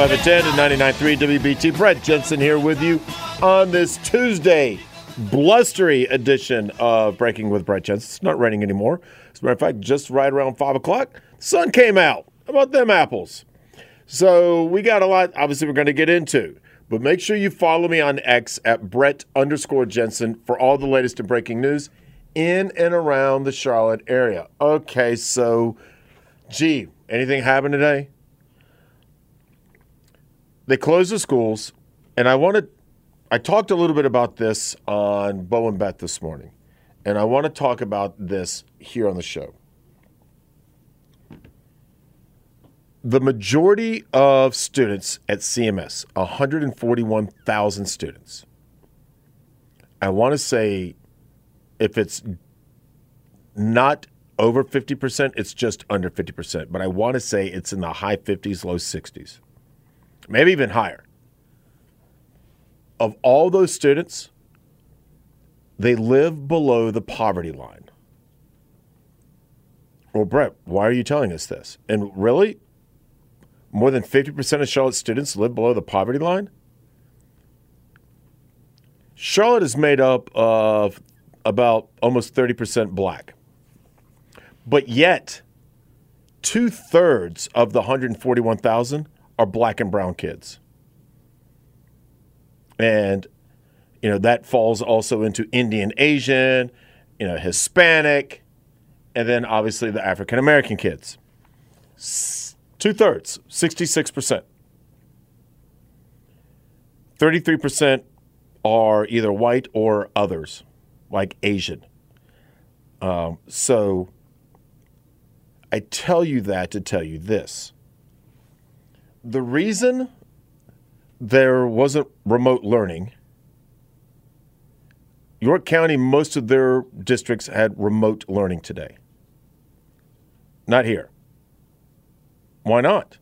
News Talk 1110 and 99.3 WBT. Brett Jensen here with you on this Tuesday blustery edition of Breaking with Brett Jensen. It's not raining anymore. As a matter of fact, just right around 5 o'clock, sun came out. How about them apples? So we got a lot, obviously, we're going to get into. But make sure you follow me on X at Brett underscore Jensen for all the latest in breaking news in and around the Charlotte area. Okay, so, gee, anything happen today? They closed the schools, and I wanted, I talked a little bit about this on Bo and Beth this morning, and I want to talk about this here on the show. The majority of students at CMS, 141,000 students, I want to say if it's not over 50%, it's just under 50%. But I want to say it's in the high 50s, low 60s, maybe even higher. Of all those students, they live below the poverty line. Well, Brett, why are you telling us this? And really, more than 50% of Charlotte students live below the poverty line? Charlotte is made up of about almost 30% black. But yet, two thirds of the 141,000 are black and brown kids. And, you know, that falls also into Indian Asian, you know, Hispanic, and then obviously the African American kids. Two thirds, 66%. 33% are either white or others like Asian. Um, so I tell you that to tell you this. The reason there wasn't remote learning, York County, most of their districts had remote learning today. Not here. Why not?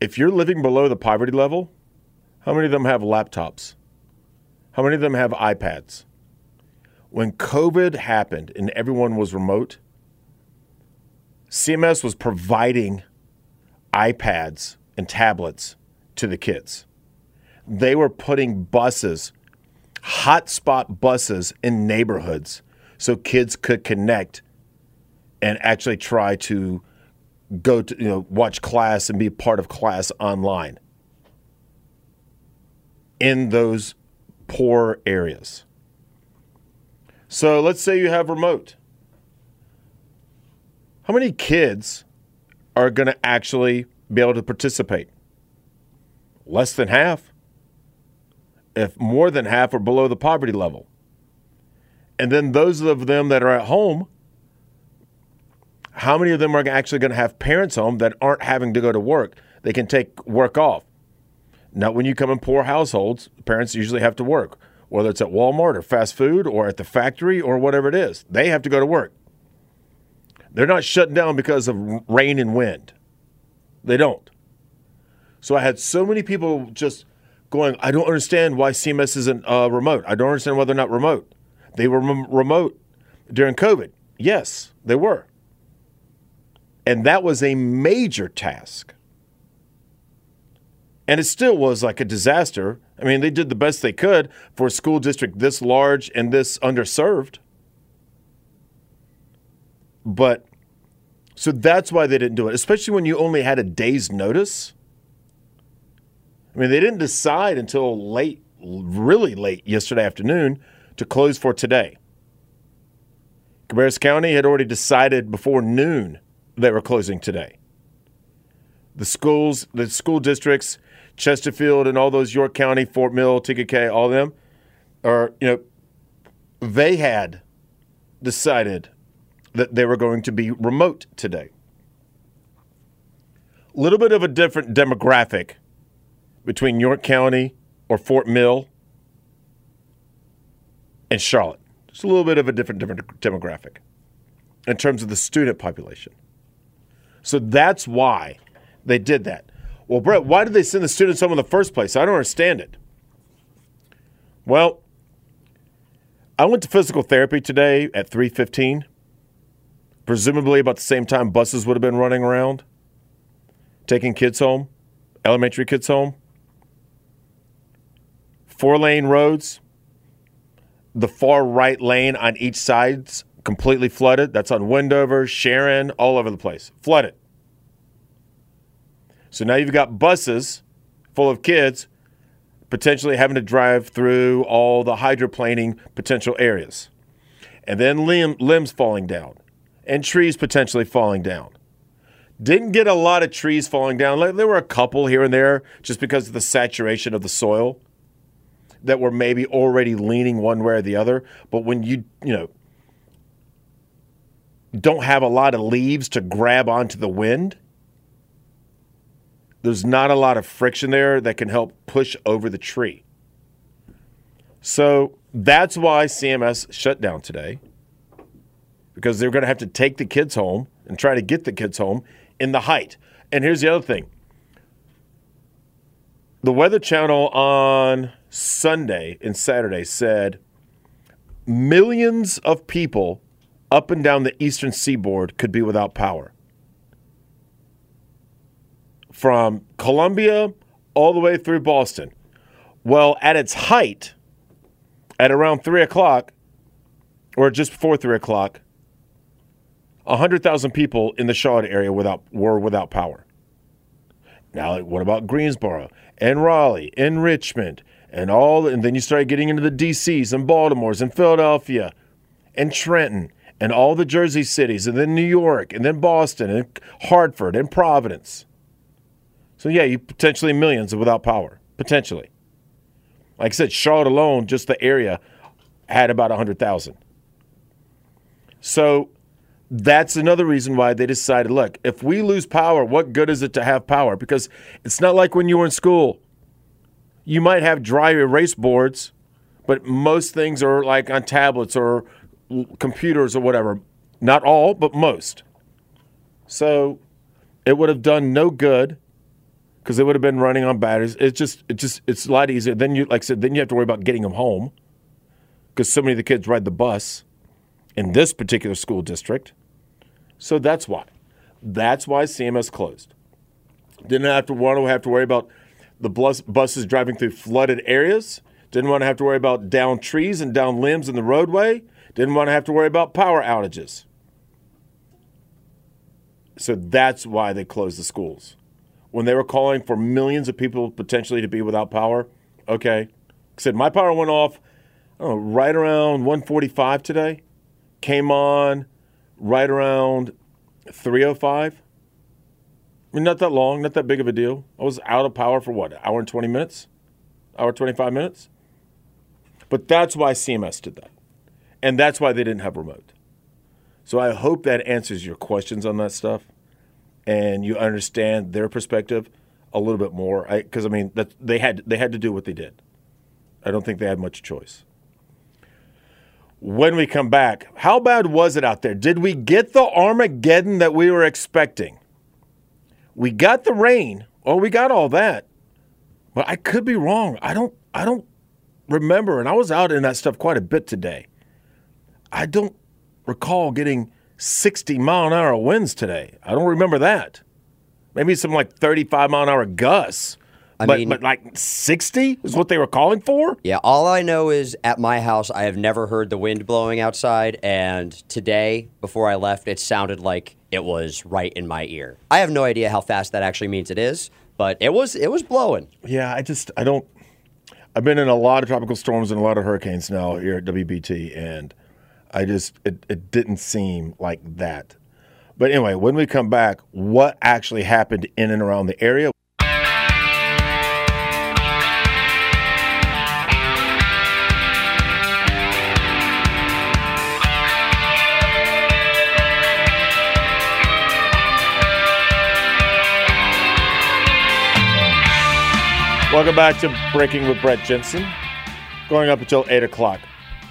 If you're living below the poverty level, how many of them have laptops? How many of them have iPads? When COVID happened and everyone was remote, CMS was providing iPads and tablets to the kids. They were putting buses, hotspot buses in neighborhoods so kids could connect and actually try to go to, you know, watch class and be part of class online in those poor areas. So let's say you have remote. How many kids are going to actually be able to participate? Less than half. If more than half are below the poverty level. And then those of them that are at home, how many of them are actually going to have parents home that aren't having to go to work? They can take work off. Not when you come in poor households, parents usually have to work, whether it's at Walmart or fast food or at the factory or whatever it is. They have to go to work. They're not shut down because of rain and wind. They don't. So I had so many people just going, I don't understand why CMS isn't uh, remote. I don't understand why they're not remote. They were remote during COVID. Yes, they were. And that was a major task. And it still was like a disaster. I mean, they did the best they could for a school district this large and this underserved. But so that's why they didn't do it, especially when you only had a day's notice. I mean, they didn't decide until late, really late yesterday afternoon to close for today. Cabarrus County had already decided before noon they were closing today. The schools, the school districts Chesterfield and all those York County, Fort Mill, TKK, all of them are, you know, they had decided that they were going to be remote today. A little bit of a different demographic between York County or Fort Mill and Charlotte. Just a little bit of a different, different demographic in terms of the student population. So that's why they did that. Well, Brett, why did they send the students home in the first place? I don't understand it. Well, I went to physical therapy today at 3:15. Presumably about the same time buses would have been running around. taking kids home, elementary kids home. Four lane roads. The far right lane on each side's completely flooded. That's on Wendover, Sharon, all over the place. Flooded. So now you've got buses full of kids potentially having to drive through all the hydroplaning potential areas. And then limb, limbs falling down and trees potentially falling down. Didn't get a lot of trees falling down. There were a couple here and there just because of the saturation of the soil that were maybe already leaning one way or the other. But when you, you know, don't have a lot of leaves to grab onto the wind, there's not a lot of friction there that can help push over the tree. So that's why CMS shut down today because they're going to have to take the kids home and try to get the kids home in the height. And here's the other thing the Weather Channel on Sunday and Saturday said millions of people up and down the eastern seaboard could be without power from Columbia all the way through Boston. Well, at its height, at around 3 o'clock, or just before 3 o'clock, 100,000 people in the Charlotte area without, were without power. Now, what about Greensboro and Raleigh and Richmond and all? And then you start getting into the DCs and Baltimores and Philadelphia and Trenton and all the Jersey cities and then New York and then Boston and Hartford and Providence. So yeah, you potentially millions without power, potentially. Like I said, Charlotte alone, just the area, had about 100,000. So that's another reason why they decided look, if we lose power, what good is it to have power? Because it's not like when you were in school. You might have dry erase boards, but most things are like on tablets or computers or whatever. Not all, but most. So it would have done no good because they would have been running on batteries. It's just, it just, it's a lot easier. Then you, like I said, then you have to worry about getting them home because so many of the kids ride the bus in this particular school district. So that's why. That's why CMS closed. Didn't have to want to have to worry about the bus, buses driving through flooded areas. Didn't want to have to worry about down trees and down limbs in the roadway. Didn't want to have to worry about power outages. So that's why they closed the schools when they were calling for millions of people potentially to be without power. Okay, said my power went off. Know, right around 1:45 today. Came on right around 3:05. I mean, not that long, not that big of a deal. I was out of power for what, hour and 20 minutes, hour 25 minutes. But that's why CMS did that, and that's why they didn't have remote. So I hope that answers your questions on that stuff and you understand their perspective a little bit more. Because I, I, mean, that they had they had to do what they did. I don't think they had much choice. When we come back, how bad was it out there? Did we get the Armageddon that we were expecting? We got the rain. Oh, we got all that. But I could be wrong. I don't I don't remember and I was out in that stuff quite a bit today. I don't recall getting 60 mile an hour winds today. I don't remember that. Maybe some like 35 mile an hour gusts. I but, mean, but like 60 is what they were calling for? Yeah, all I know is at my house, I have never heard the wind blowing outside. And today, before I left, it sounded like it was right in my ear. I have no idea how fast that actually means it is, but it was it was blowing. Yeah, I just I don't. I've been in a lot of tropical storms and a lot of hurricanes now here at WBT, and I just it, it didn't seem like that. But anyway, when we come back, what actually happened in and around the area? Welcome back to Breaking with Brett Jensen. Going up until 8 o'clock.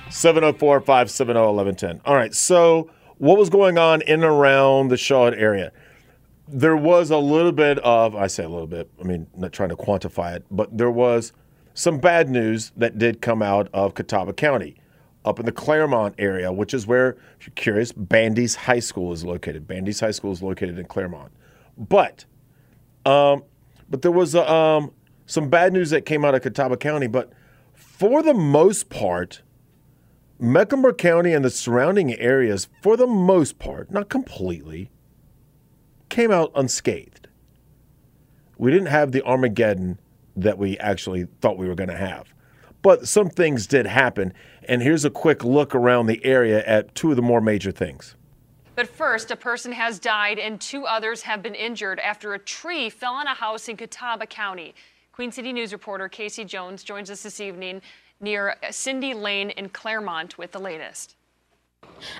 704 570 1110. All right. So, what was going on in and around the Charlotte area? There was a little bit of, I say a little bit, I mean, not trying to quantify it, but there was some bad news that did come out of Catawba County up in the Claremont area, which is where, if you're curious, Bandys High School is located. Bandys High School is located in Claremont. But Um, but there was a, um, some bad news that came out of Catawba County. But for the most part, Mecklenburg County and the surrounding areas, for the most part, not completely, came out unscathed. We didn't have the Armageddon that we actually thought we were going to have. But some things did happen. And here's a quick look around the area at two of the more major things. But first, a person has died and two others have been injured after a tree fell on a house in Catawba County. Queen City News reporter Casey Jones joins us this evening near Cindy Lane in Claremont with the latest.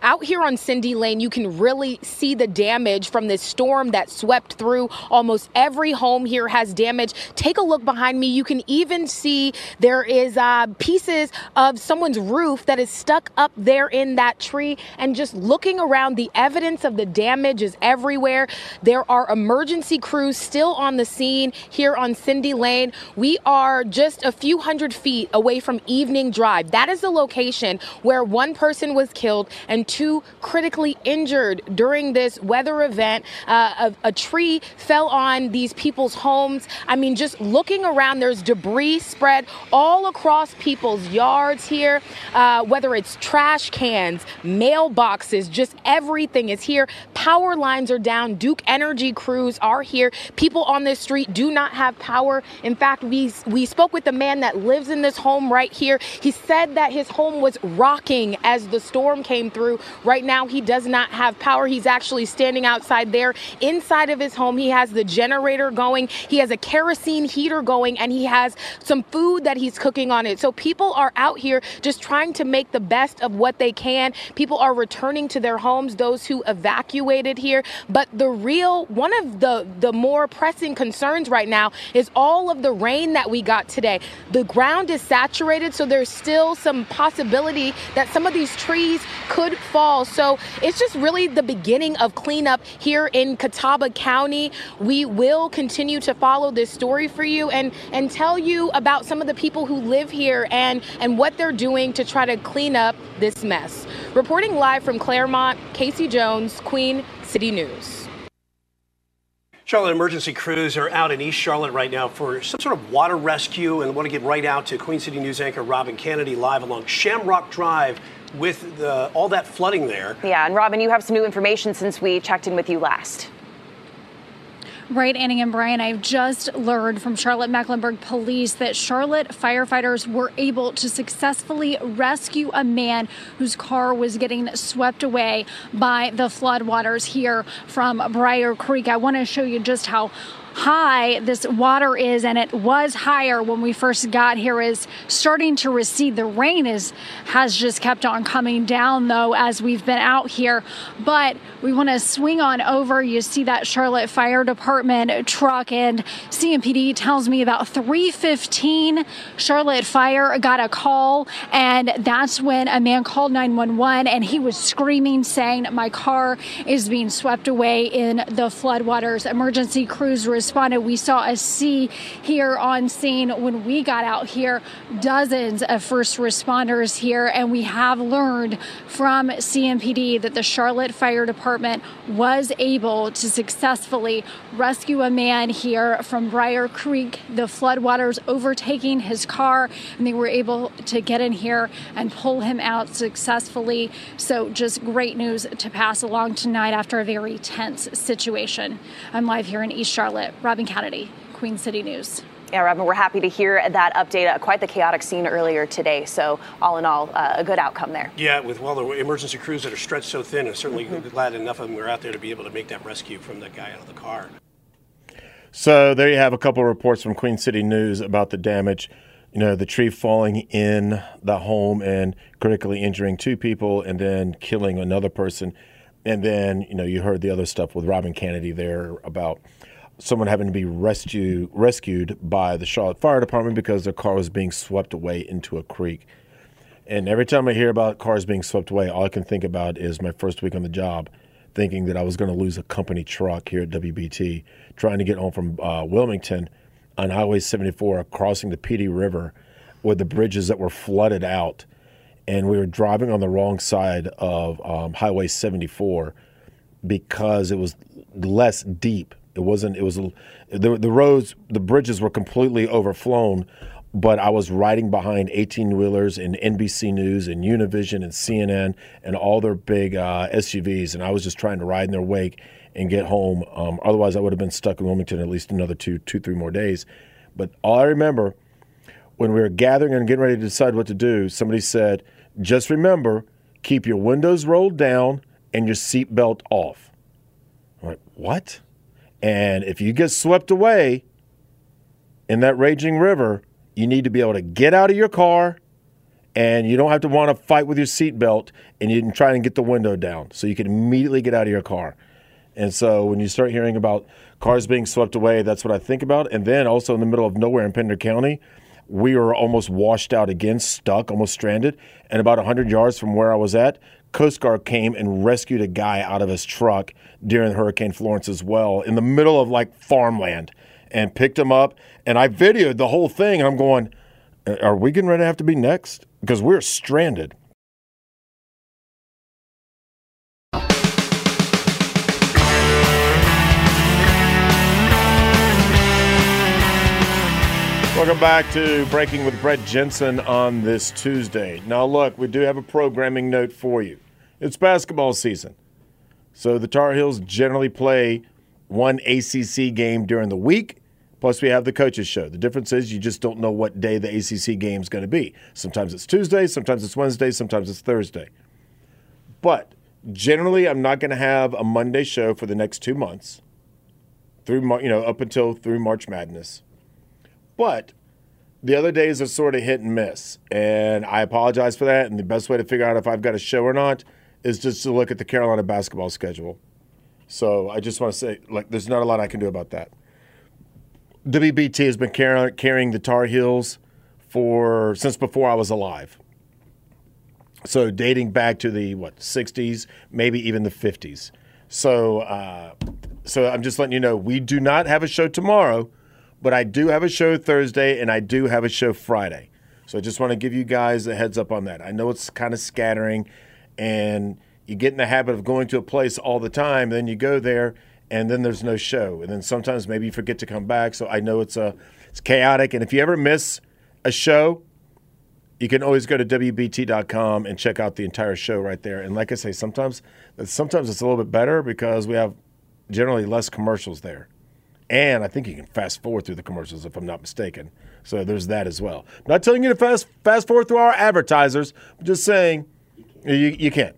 Out here on Cindy Lane, you can really see the damage from this storm that swept through. Almost every home here has damage. Take a look behind me. You can even see there is uh, pieces of someone's roof that is stuck up there in that tree. And just looking around, the evidence of the damage is everywhere. There are emergency crews still on the scene here on Cindy Lane. We are just a few hundred feet away from Evening Drive. That is the location where one person was killed and two critically injured during this weather event. Uh, a, a, tree fell on these people's homes. I mean, just looking around, there's debris spread all across people's yards here, uh, whether it's trash cans, mailboxes, just everything is here. Power lines are down. Duke Energy crews are here. People on this street do not have power. In fact, we, we spoke with the man that lives in this home right here. He said that his home was rocking as the storm came came through. Right now, he does not have power. He's actually standing outside there inside of his home. He has the generator going, he has a kerosene heater going, and he has some food that he's cooking on it. So people are out here just trying to make the best of what they can. People are returning to their homes, those who evacuated here. But the real, one of the, the more pressing concerns right now is all of the rain that we got today. The ground is saturated, so there's still some possibility that some of these trees could fall. So it's just really the beginning of cleanup here in Catawba County. We will continue to follow this story for you and, and tell you about some of the people who live here and, and what they're doing to try to clean up this mess. Reporting live from Claremont, Casey Jones, Queen City News. Charlotte emergency crews are out in East Charlotte right now for some sort of water rescue and want to get right out to Queen City News anchor Robin Kennedy live along Shamrock Drive with the, all that flooding there. Yeah, and Robin, you have some new information since we checked in with you last. Right, Annie and Brian, I've just learned from Charlotte Mecklenburg police that Charlotte firefighters were able to successfully rescue a man whose car was getting swept away by the floodwaters here from Briar Creek. I want to show you just how high this water is, and it was higher when we first got here, is starting to recede. The rain is has just kept on coming down though as we've been out here. But we want to swing on over. You see that Charlotte Fire Department truck, and CMPD tells me about 3:15, Charlotte Fire got a call, and that's when a man called 911, and he was screaming, saying, "My car is being swept away in the floodwaters." Emergency crews responded. We saw a sea here on scene when we got out here. Dozens of first responders here, and we have learned from CMPD that the Charlotte Fire Department was able to successfully rescue a man here from Briar Creek, the floodwaters overtaking his car, and they were able to get in here and pull him out successfully. So, just great news to pass along tonight after a very tense situation. I'm live here in East Charlotte. Robin Kennedy, Queen City News. Yeah, Robin, we're happy to hear that update. Uh, quite the chaotic scene earlier today. So, all in all, uh, a good outcome there. Yeah, with all the emergency crews that are stretched so thin, I'm certainly mm-hmm. glad enough of them were out there to be able to make that rescue from that guy out of the car. So, there you have a couple of reports from Queen City News about the damage. You know, the tree falling in the home and critically injuring two people and then killing another person. And then, you know, you heard the other stuff with Robin Kennedy there about someone having to be rescue, rescued by the Charlotte Fire Department because their car was being swept away into a creek. And every time I hear about cars being swept away, all I can think about is my first week on the job, thinking that I was going to lose a company truck here at WBT, trying to get home from uh, Wilmington on Highway 74, crossing the Pee Dee River with the bridges that were flooded out. And we were driving on the wrong side of um, Highway 74 because it was less deep It wasn't. It was the the roads, the bridges were completely overflown. But I was riding behind 18 wheelers and NBC News and Univision and CNN and all their big uh, SUVs, and I was just trying to ride in their wake and get home. Um, otherwise, I would have been stuck in Wilmington at least another two, two, three more days. But all I remember when we were gathering and getting ready to decide what to do, somebody said, "Just remember, keep your windows rolled down and your seatbelt off." I'm like, "What?" And if you get swept away in that raging river, you need to be able to get out of your car and you don't have to want to fight with your seatbelt and you can try and get the window down so you can immediately get out of your car. And so when you start hearing about cars being swept away, that's what I think about. And then also in the middle of nowhere in Pender County, we were almost washed out again, stuck, almost stranded. And about 100 yards from where I was at, Coast Guard came and rescued a guy out of his truck during Hurricane Florence as well, in the middle of like farmland, and picked him up. And I videoed the whole thing. I'm going, are we getting ready to have to be next? Because we're stranded. Welcome back to Breaking with Brett Jensen on this Tuesday. Now, look, we do have a programming note for you. It's basketball season. So the Tar Heels generally play one ACC game during the week. Plus, we have the coaches' show. The difference is you just don't know what day the ACC game is going to be. Sometimes it's Tuesday, sometimes it's Wednesday, sometimes it's Thursday. But generally, I'm not going to have a Monday show for the next two months, through you know up until through March Madness. But the other days are sort of hit and miss, and I apologize for that. And the best way to figure out if I've got a show or not is just to look at the Carolina basketball schedule. So I just want to say, like, there's not a lot I can do about that. WBT has been car- carrying the Tar Heels for since before I was alive. So dating back to the what 60s, maybe even the 50s. So, uh, so I'm just letting you know we do not have a show tomorrow but I do have a show Thursday and I do have a show Friday. So I just want to give you guys a heads up on that. I know it's kind of scattering and you get in the habit of going to a place all the time, then you go there and then there's no show. And then sometimes maybe you forget to come back. So I know it's a it's chaotic and if you ever miss a show, you can always go to wbt.com and check out the entire show right there. And like I say, sometimes sometimes it's a little bit better because we have generally less commercials there. And I think you can fast forward through the commercials if I'm not mistaken. So there's that as well. I'm not telling you to fast fast forward through our advertisers. I'm just saying you, you can.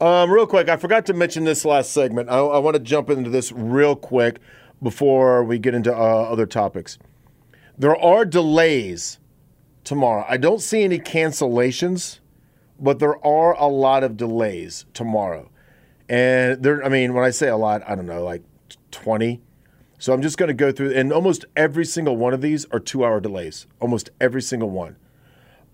Um, real quick, I forgot to mention this last segment. I, I want to jump into this real quick before we get into uh, other topics. There are delays tomorrow. I don't see any cancellations, but there are a lot of delays tomorrow. And there, I mean, when I say a lot, I don't know, like 20 so I'm just going to go through, and almost every single one of these are two hour delays, almost every single one.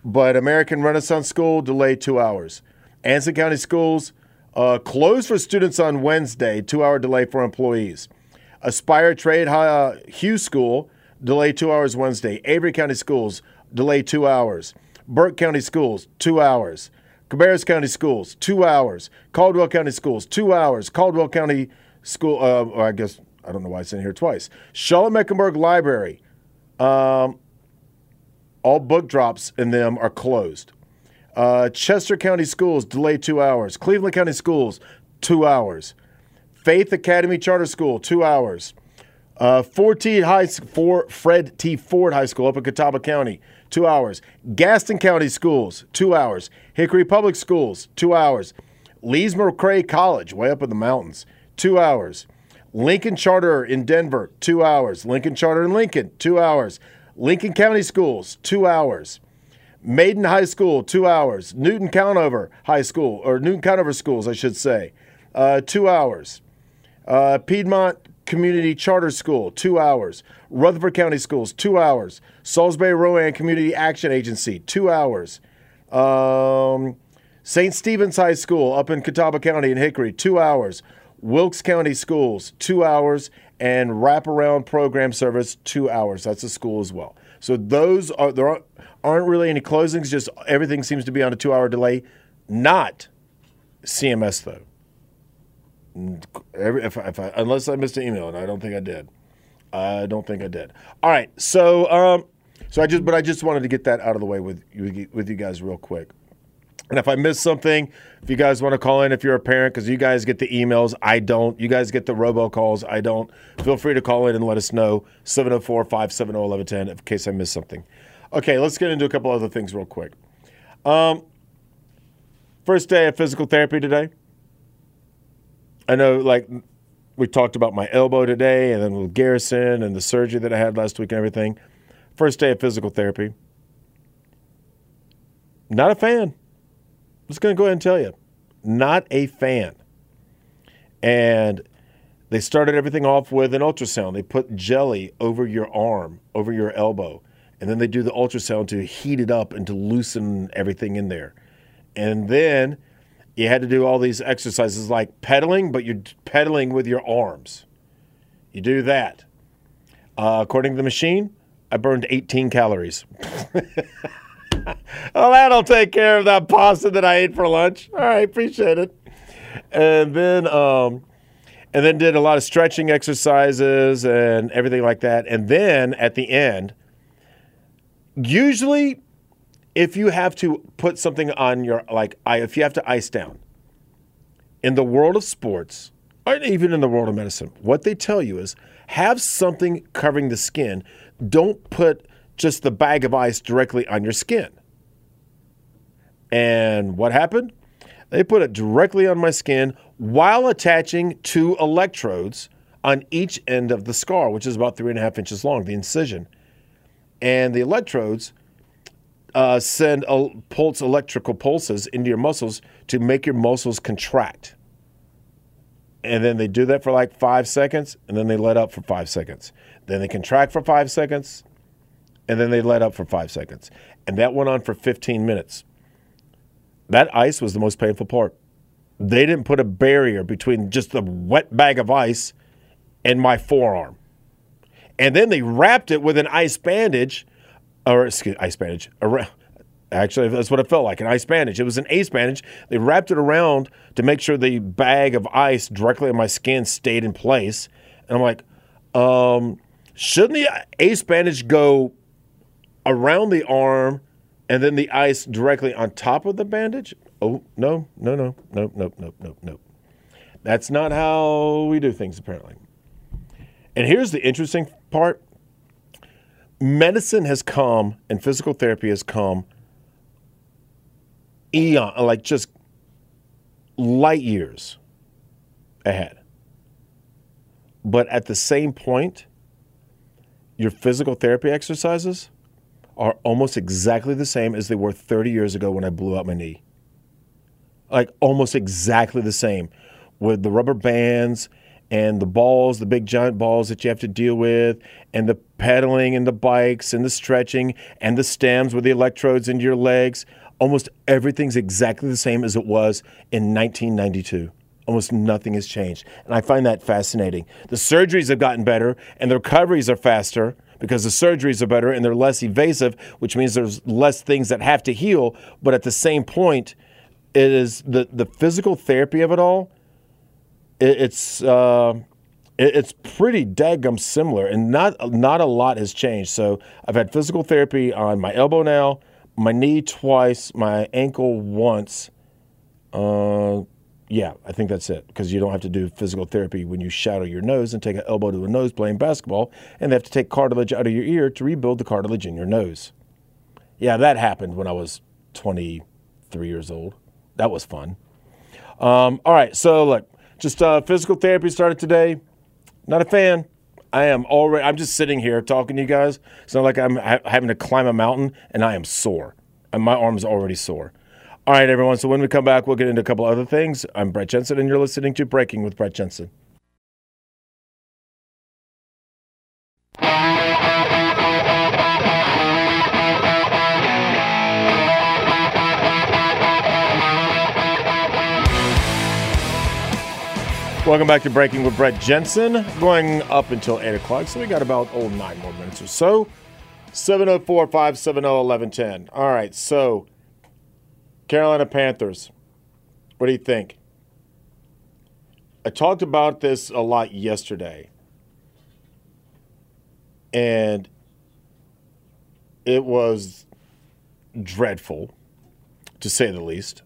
But American Renaissance School, delay two hours. Anson County Schools, uh, closed for students on Wednesday, two hour delay for employees. Aspire Trade uh, School, delay two hours Wednesday. Avery County Schools, delay two hours. Burke County Schools, two hours. Cabarrus County Schools, two hours. Caldwell County Schools, two hours. Caldwell County School, uh, I guess I don't know why it's in here twice. Charlotte Mecklenburg Library, um, all book drops in them are closed. Uh, Chester County Schools delayed two hours. Cleveland County Schools two hours. Faith Academy Charter School two hours. Uh, Foard T. High for Fred T. Foard High School up in Catawba County two hours. Gaston County Schools two hours. Hickory Public Schools two hours. Lees McRae College way up in the mountains two hours. Lincoln Charter in Denver, two hours. Lincoln Charter in Lincoln, two hours. Lincoln County Schools, two hours. Maiden High School, two hours. Newton Conover High School, or Newton Conover Schools, I should say, uh, two hours. Uh, Piedmont Community Charter School, two hours. Rutherford County Schools, two hours. Salisbury Rowan Community Action Agency, two hours. Um, St. Stephen's High School up in Catawba County in Hickory, two hours. Wilkes County Schools, two hours, and wraparound program service, two hours. That's a school as well. So those are there aren't really any closings. Just everything seems to be on a two-hour delay. Not CMS though. Every, if, if I, unless I missed an email, and I don't think I did. I don't think I did. All right, so um, so I just, but I just wanted to get that out of the way with you, with you guys real quick. And if I missed something, if you guys want to call in, if you're a parent, because you guys get the emails, I don't. You guys get the robocalls, I don't. Feel free to call in and let us know. 704 570 1110 in case I missed something. Okay, let's get into a couple other things real quick. Um, first day of physical therapy today. I know, like, we talked about my elbow today and then with Garrison and the surgery that I had last week and everything. First day of physical therapy. Not a fan. I'm just going to go ahead and tell you, not a fan. And they started everything off with an ultrasound. They put jelly over your arm, over your elbow, and then they do the ultrasound to heat it up and to loosen everything in there. And then you had to do all these exercises like pedaling, but you're pedaling with your arms. You do that. Uh, according to the machine, I burned 18 calories. well, that'll take care of that pasta that I ate for lunch. All right, appreciate it. And then, um, and then did a lot of stretching exercises and everything like that. And then at the end, usually, if you have to put something on your like, if you have to ice down, in the world of sports, or even in the world of medicine, what they tell you is have something covering the skin. Don't put just the bag of ice directly on your skin. And what happened? They put it directly on my skin while attaching two electrodes on each end of the scar, which is about three and a half inches long, the incision. And the electrodes uh, send a pulse electrical pulses into your muscles to make your muscles contract. And then they do that for like five seconds, and then they let up for five seconds. Then they contract for five seconds, and then they let up for five seconds. And that went on for 15 minutes. That ice was the most painful part. They didn't put a barrier between just the wet bag of ice and my forearm. And then they wrapped it with an ice bandage, or excuse, ice bandage. Actually, that's what it felt like an ice bandage. It was an ace bandage. They wrapped it around to make sure the bag of ice directly on my skin stayed in place. And I'm like, um, shouldn't the ace bandage go around the arm and then the ice directly on top of the bandage? Oh, no, no, no, no, no, no, no, no. That's not how we do things, apparently. And here's the interesting part medicine has come and physical therapy has come eon, like just light years ahead. But at the same point, your physical therapy exercises are almost exactly the same as they were 30 years ago when I blew out my knee. Like almost exactly the same with the rubber bands and the balls, the big giant balls that you have to deal with, and the pedaling and the bikes and the stretching and the stems with the electrodes into your legs. Almost everything's exactly the same as it was in 1992. Almost nothing has changed. And I find that fascinating. The surgeries have gotten better and the recoveries are faster because the surgeries are better and they're less evasive, which means there's less things that have to heal. But at the same point, it is the, the physical therapy of it all, it, it's uh, it, it's pretty daggum similar and not not a lot has changed. So I've had physical therapy on my elbow now, my knee twice, my ankle once. Uh, yeah, I think that's it because you don't have to do physical therapy when you shadow your nose and take an elbow to a nose playing basketball, and they have to take cartilage out of your ear to rebuild the cartilage in your nose. Yeah, that happened when I was 23 years old. That was fun. Um, all right, so look, just uh, physical therapy started today. Not a fan. I am already. I'm just sitting here talking to you guys. It's not like I'm ha- having to climb a mountain, and I am sore, and my arm's already sore. All right, everyone. So when we come back, we'll get into a couple other things. I'm Brett Jensen, and you're listening to Breaking with Brett Jensen. Welcome back to Breaking with Brett Jensen. Going up until 8 o'clock, so we got about, oh, nine more minutes or so. 704 570 1110. All right, so Carolina Panthers. What do you think? I talked about this a lot yesterday. And it was dreadful, to say the least.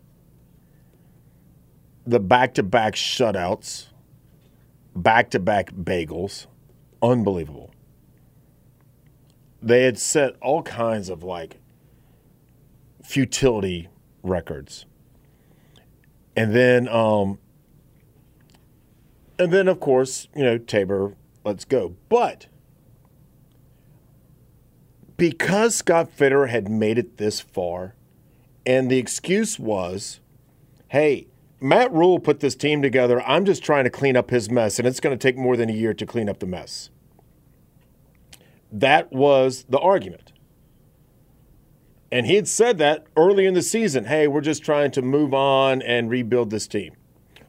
The back to back shutouts, back to back bagels, unbelievable. They had set all kinds of like futility records. And then, um, and then of course, you know, Tabor, let's go. But because Scott Fitterer had made it this far, and the excuse was, hey, Matt Rhule put this team together. I'm just trying to clean up his mess, and it's going to take more than a year to clean up the mess. That was the argument. And he had said that early in the season. Hey, we're just trying to move on and rebuild this team.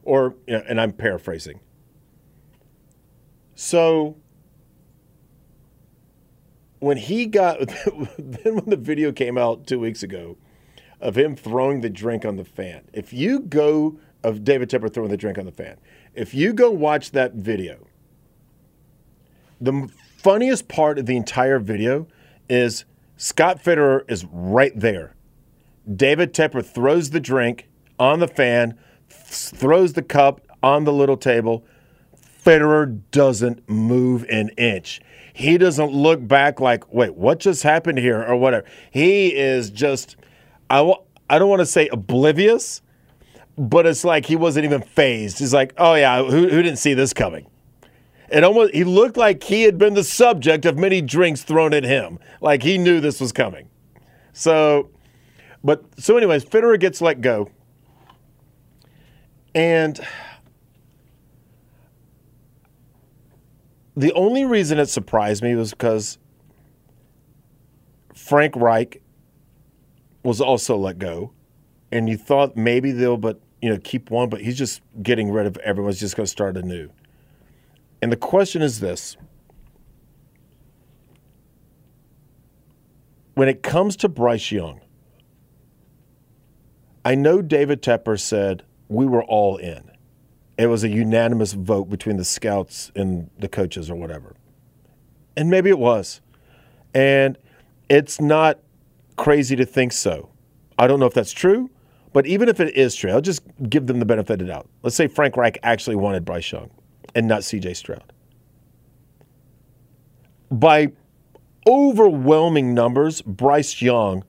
Or, you know, and I'm paraphrasing. So when he got, then when the video came out two weeks ago of him throwing the drink on the fan, if you go, of David Tepper throwing the drink on the fan, if you go watch that video, the funniest part of the entire video is Scott Fitterer is right there. David Tepper throws the drink on the fan, throws the cup on the little table. Fitterer doesn't move an inch. He doesn't look back like, wait, what just happened here or whatever. He is just, I w- I don't want to say oblivious, but it's like he wasn't even phased. He's like, oh yeah, who, who didn't see this coming? It almost he looked like he had been the subject of many drinks thrown at him. Like he knew this was coming. So, but so anyways, Fitterer gets let go. And the only reason it surprised me was because Frank Reich was also let go, and you thought maybe they'll, but you know, keep one, but he's just getting rid of everyone's just going to start anew. And the question is this: when it comes to Bryce Young, I know David Tepper said we were all in it was a unanimous vote between the scouts and the coaches or whatever. And maybe it was. And it's not crazy to think so. I don't know if that's true, but even if it is true, I'll just give them the benefit of the doubt. Let's say Frank Reich actually wanted Bryce Young and not CJ Stroud. By overwhelming numbers, Bryce Young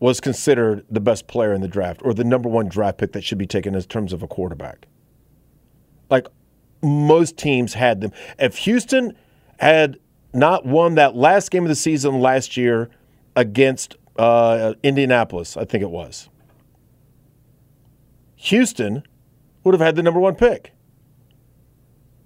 was considered the best player in the draft or the number one draft pick that should be taken in terms of a quarterback. Like most teams had them. If Houston had not won that last game of the season last year against uh, Indianapolis, I think it was, Houston would have had the number one pick.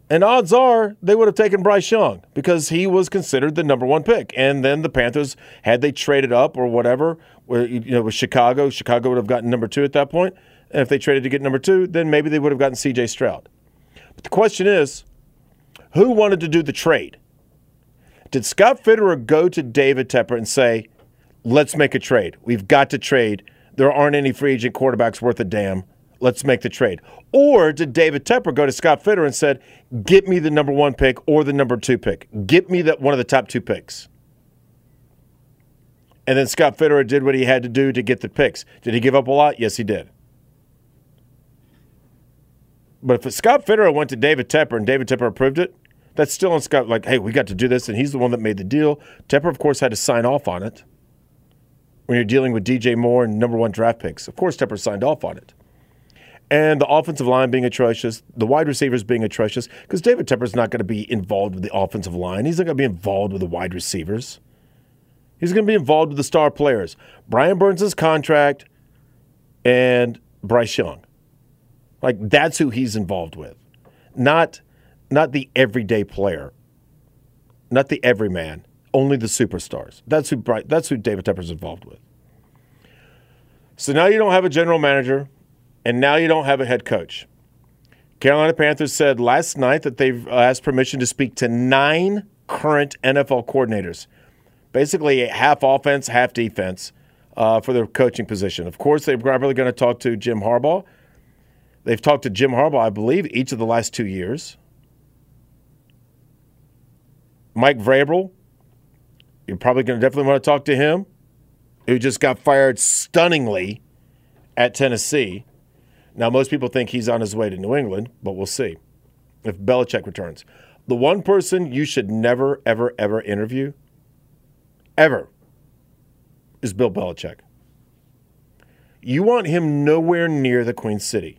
And odds are they would have taken Bryce Young because he was considered the number one pick. And then the Panthers, had they traded up or whatever, you know with Chicago, Chicago would have gotten number two at that point. And if they traded to get number two, then maybe they would have gotten C.J. Stroud. But the question is, who wanted to do the trade? Did Scott Fitterer go to David Tepper and say, let's make a trade? We've got to trade. There aren't any free agent quarterbacks worth a damn. Let's make the trade. Or did David Tepper go to Scott Fitterer and said, get me the number one pick or the number two pick? Get me that one of the top two picks. And then Scott Fitterer did what he had to do to get the picks. Did he give up a lot? Yes, he did. But if Scott Fitterer went to David Tepper and David Tepper approved it, that's still on Scott. Like, hey, we got to do this, and he's the one that made the deal. Tepper, of course, had to sign off on it. When you're dealing with DJ Moore and number one draft picks, of course, Tepper signed off on it. And the offensive line being atrocious, the wide receivers being atrocious, because David Tepper's not going to be involved with the offensive line. He's not going to be involved with the wide receivers. He's going to be involved with the star players. Brian Burns' contract and Bryce Young. Like that's who he's involved with, not not the everyday player, not the everyman, only the superstars. That's who that's who David Tepper's involved with. So now you don't have a general manager, and now you don't have a head coach. Carolina Panthers said last night that they've asked permission to speak to nine current NFL coordinators, basically half offense, half defense, uh, for their coaching position. Of course, they're probably going to talk to Jim Harbaugh They've talked to Jim Harbaugh, I believe, each of the last two years. Mike Vrabel, you're probably going to definitely want to talk to him, who just got fired stunningly at Tennessee. Now, most people think he's on his way to New England, but we'll see if Belichick returns. The one person you should never, ever, ever interview, ever, is Bill Belichick. You want him nowhere near the Queen City.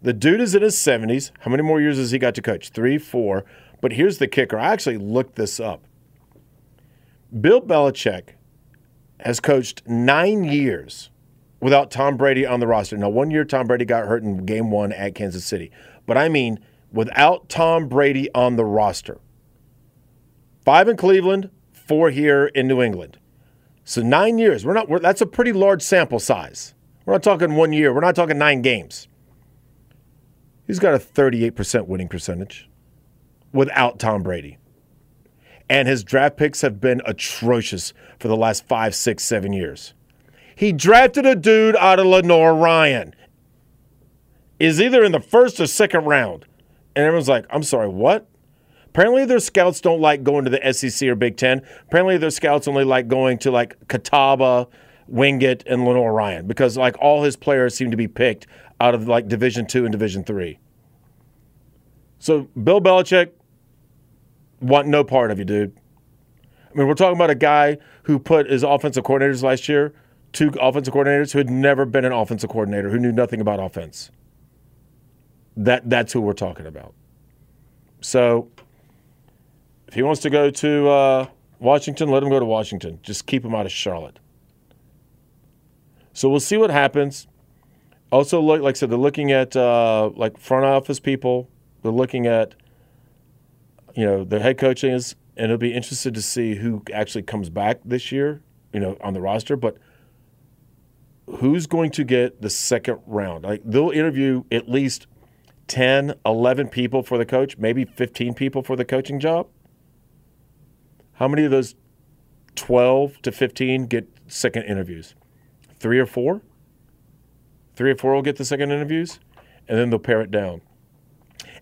The dude is in his 70s. How many more years has he got to coach? Three, four. But here's the kicker. I actually looked this up. Bill Belichick has coached nine years without Tom Brady on the roster. Now, one year Tom Brady got hurt in game one at Kansas City. But I mean, without Tom Brady on the roster. Five in Cleveland, four here in New England. So nine years. We're not. We're, that's a pretty large sample size. We're not talking one year. We're not talking nine games. He's got a 38% winning percentage without Tom Brady. And his draft picks have been atrocious for the last five, six, seven years. He drafted a dude out of Lenoir-Rhyne. Is either in the first or second round. And everyone's like, I'm sorry, what? Apparently, their scouts don't like going to the SEC or Big Ten. Apparently, their scouts only like going to like Catawba, Wingate, and Lenoir-Rhyne because like all his players seem to be picked out of like Division Two and Division Three. So Bill Belichick want no part of you, dude. I mean, we're talking about a guy who put his offensive coordinators last year, two offensive coordinators who had never been an offensive coordinator, who knew nothing about offense. That that's who we're talking about. So if he wants to go to uh, Washington, let him go to Washington. Just keep him out of Charlotte. So we'll see what happens. Also, like I said, they're looking at uh, like front office people. They're looking at you know the head coaching is, and it'll be interested to see who actually comes back this year. You know, on the roster, but who's going to get the second round? Like they'll interview at least 10, 11 people for the coach, maybe 15 people for the coaching job. How many of those 12 to 15 get second interviews? Three or four? Three or four will get the second interviews, and then they'll pare it down.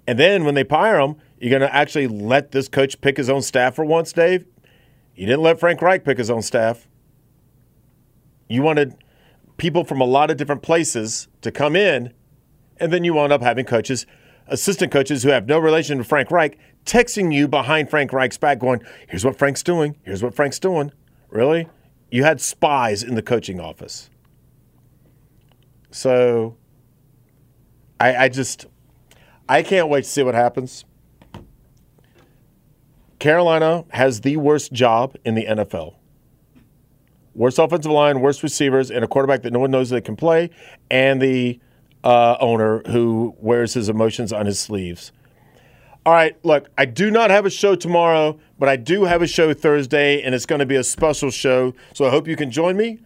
And then when they hire them, you're going to actually let this coach pick his own staff for once, Dave? You didn't let Frank Reich pick his own staff. You wanted people from a lot of different places to come in, and then you wound up having coaches, assistant coaches who have no relation to Frank Reich, texting you behind Frank Reich's back, going, Here's what Frank's doing. Here's what Frank's doing. Really? You had spies in the coaching office. So I, I just, I can't wait to see what happens. Carolina has the worst job in the NFL. Worst offensive line, worst receivers, and a quarterback that no one knows they can play, and the uh, owner who wears his emotions on his sleeves. All right, look, I do not have a show tomorrow, but I do have a show Thursday, and it's going to be a special show. So I hope you can join me.